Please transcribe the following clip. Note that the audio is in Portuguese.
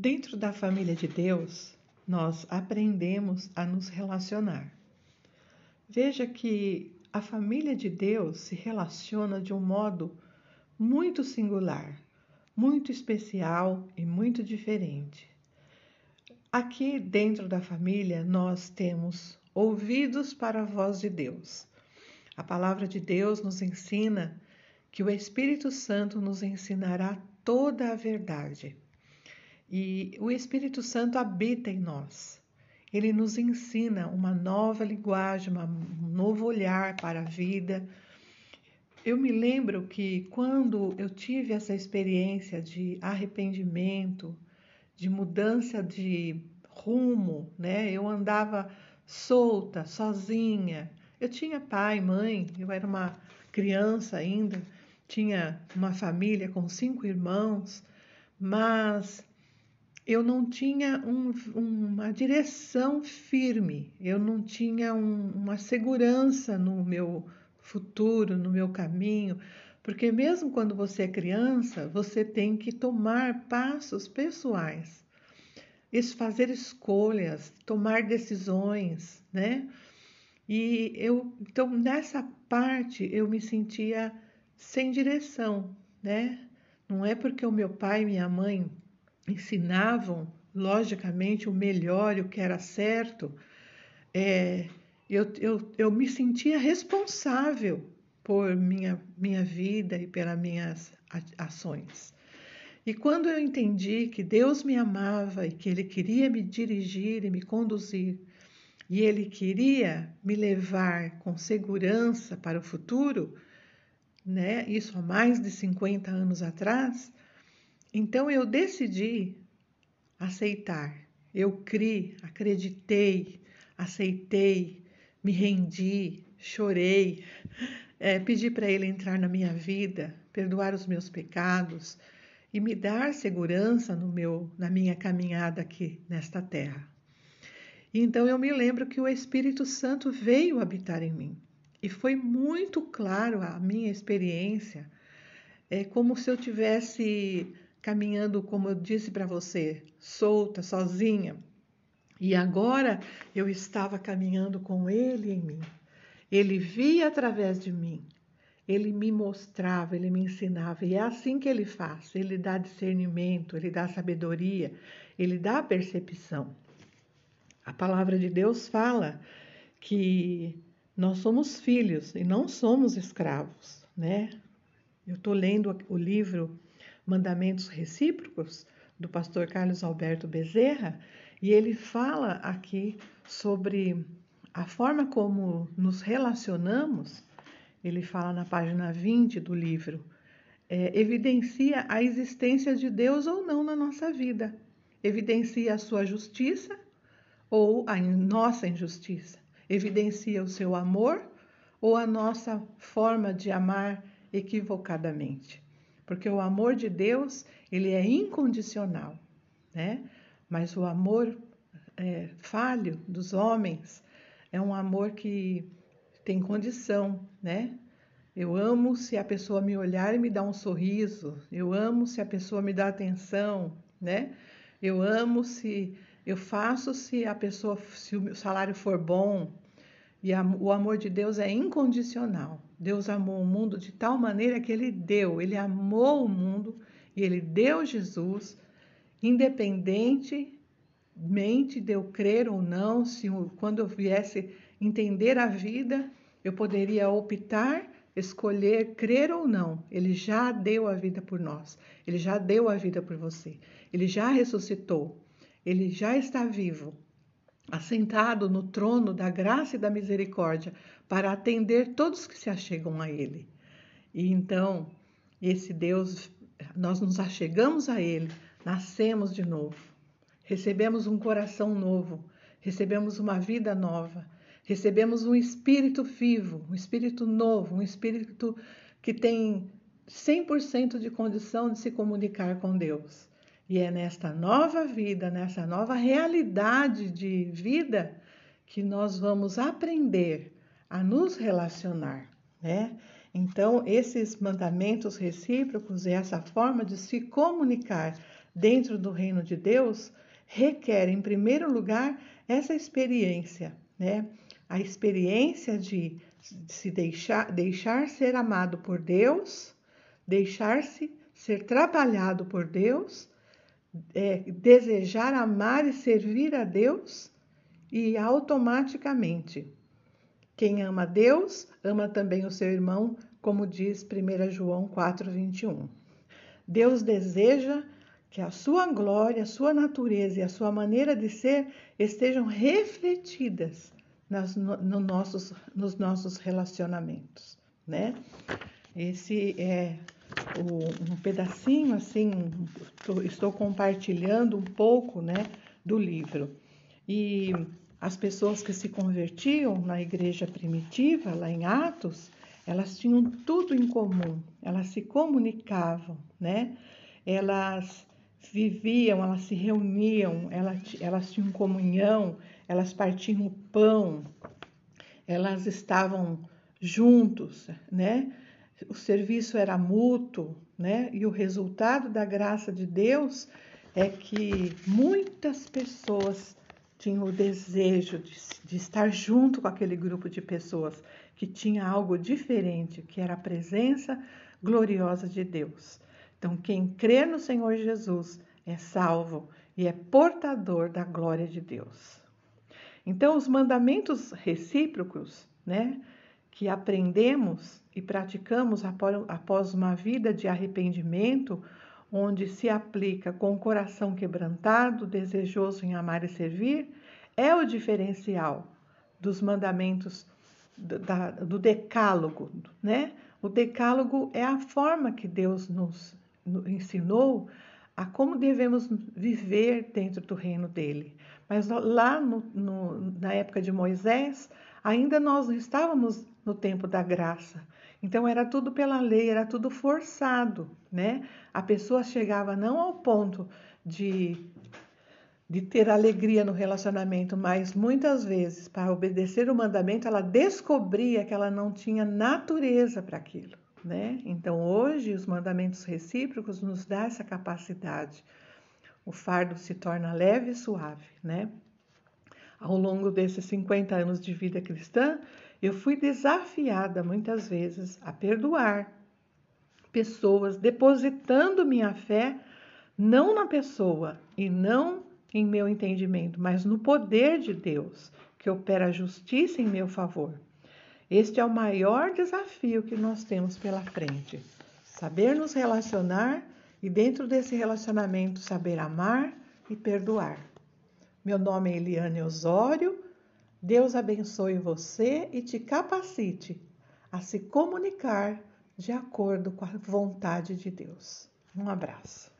Dentro da família de Deus, nós aprendemos a nos relacionar. Veja que a família de Deus se relaciona de um modo muito singular, muito especial e muito diferente. Aqui dentro da família, nós temos ouvidos para a voz de Deus. A palavra de Deus nos ensina que o Espírito Santo nos ensinará toda a verdade. E o Espírito Santo habita em nós. Ele nos ensina uma nova linguagem, um novo olhar para a vida. Eu me lembro que quando eu tive essa experiência de arrependimento, de mudança de rumo, né? Eu andava solta, sozinha. Eu tinha pai, mãe, eu era uma criança ainda, tinha uma família com cinco irmãos, mas eu não tinha um, uma direção firme, eu não tinha um, uma segurança no meu futuro, no meu caminho, porque mesmo quando você é criança, você tem que tomar passos pessoais, fazer escolhas, tomar decisões, né? E eu, então nessa parte eu me sentia sem direção, né? Não é porque o meu pai e minha mãe ensinavam, logicamente, o melhor e o que era certo, é, eu, eu, eu me sentia responsável por minha, minha vida e pelas minhas ações. E quando eu entendi que Deus me amava e que Ele queria me dirigir e me conduzir, e Ele queria me levar com segurança para o futuro, né? Isso há mais de 50 anos atrás, então eu decidi aceitar. Eu criei, acreditei, aceitei, me rendi, chorei, é, pedi para Ele entrar na minha vida, perdoar os meus pecados e me dar segurança no meu, na minha caminhada aqui nesta terra. Então eu me lembro que o Espírito Santo veio habitar em mim e foi muito claro a minha experiência, é como se eu tivesse caminhando, como eu disse para você, solta, sozinha. E agora eu estava caminhando com Ele em mim. Ele via através de mim. Ele me mostrava, ele me ensinava. E é assim que ele faz. Ele dá discernimento, ele dá sabedoria, ele dá percepção. A palavra de Deus fala que nós somos filhos e não somos escravos, né? Eu estou lendo o livro Mandamentos Recíprocos, do pastor Carlos Alberto Bezerra, e ele fala aqui sobre a forma como nos relacionamos. Ele fala na página 20 do livro, é, evidencia a existência de Deus ou não na nossa vida, evidencia a sua justiça ou a nossa injustiça, evidencia o seu amor ou a nossa forma de amar equivocadamente porque o amor de Deus ele é incondicional, né? Mas o amor é, falho dos homens é um amor que tem condição, né? Eu amo se a pessoa me olhar e me dar um sorriso. Eu amo se a pessoa me dá atenção, né? Eu amo se eu faço se a pessoa se o salário for bom. E a, o amor de Deus é incondicional. Deus amou o mundo de tal maneira que ele deu, ele amou o mundo e ele deu Jesus, independentemente de eu crer ou não, se quando eu viesse entender a vida, eu poderia optar, escolher crer ou não. Ele já deu a vida por nós, ele já deu a vida por você, ele já ressuscitou, ele já está vivo assentado no trono da graça e da misericórdia, para atender todos que se achegam a Ele. E então, esse Deus, nós nos achegamos a Ele, nascemos de novo, recebemos um coração novo, recebemos uma vida nova, recebemos um espírito vivo, um espírito novo, um espírito que tem 100% de condição de se comunicar com Deus. E é nesta nova vida, nessa nova realidade de vida, que nós vamos aprender a nos relacionar, né? Então, esses mandamentos recíprocos e essa forma de se comunicar dentro do reino de Deus requer, em primeiro lugar, essa experiência, né? A experiência de se deixar, deixar ser amado por Deus, deixar-se ser trabalhado por Deus, é, desejar amar e servir a Deus e automaticamente quem ama Deus ama também o seu irmão, como diz 1 João 4:21. Deus deseja que a sua glória, a sua natureza e a sua maneira de ser estejam refletidas nas, no nossos, nos nossos relacionamentos, né? Esse é um pedacinho assim, estou compartilhando um pouco, né, do livro. E as pessoas que se convertiam na igreja primitiva, lá em Atos, elas tinham tudo em comum, elas se comunicavam, né? Elas viviam, elas se reuniam, elas, elas tinham comunhão, elas partiam o pão, elas estavam juntos, né? O serviço era mútuo, né? E o resultado da graça de Deus é que muitas pessoas tinham o desejo de, de estar junto com aquele grupo de pessoas que tinha algo diferente, que era a presença gloriosa de Deus. Então, quem crê no Senhor Jesus é salvo e é portador da glória de Deus. Então, os mandamentos recíprocos, né, que aprendemos e praticamos após uma vida de arrependimento, onde se aplica com o coração quebrantado, desejoso em amar e servir, é o diferencial dos mandamentos do, decálogo, né? O decálogo é a forma que Deus nos ensinou a como devemos viver dentro do reino dele. Mas lá no, no, na época de Moisés, ainda nós não estávamos no tempo da graça. Então era tudo pela lei, era tudo forçado, né? A pessoa chegava não ao ponto de de ter alegria no relacionamento, mas muitas vezes, para obedecer o mandamento, ela descobria que ela não tinha natureza para aquilo né? Então hoje os mandamentos recíprocos nos dá essa capacidade. O fardo se torna leve e suave, né? Ao longo desses 50 anos de vida cristã, eu fui desafiada muitas vezes a perdoar pessoas, depositando minha fé não na pessoa e não em meu entendimento, mas no poder de Deus, que opera a justiça em meu favor. Este é o maior desafio que nós temos pela frente. Saber nos relacionar e, dentro desse relacionamento, saber amar e perdoar. Meu nome é Eliane Osório. Deus abençoe você e te capacite a se comunicar de acordo com a vontade de Deus. Um abraço.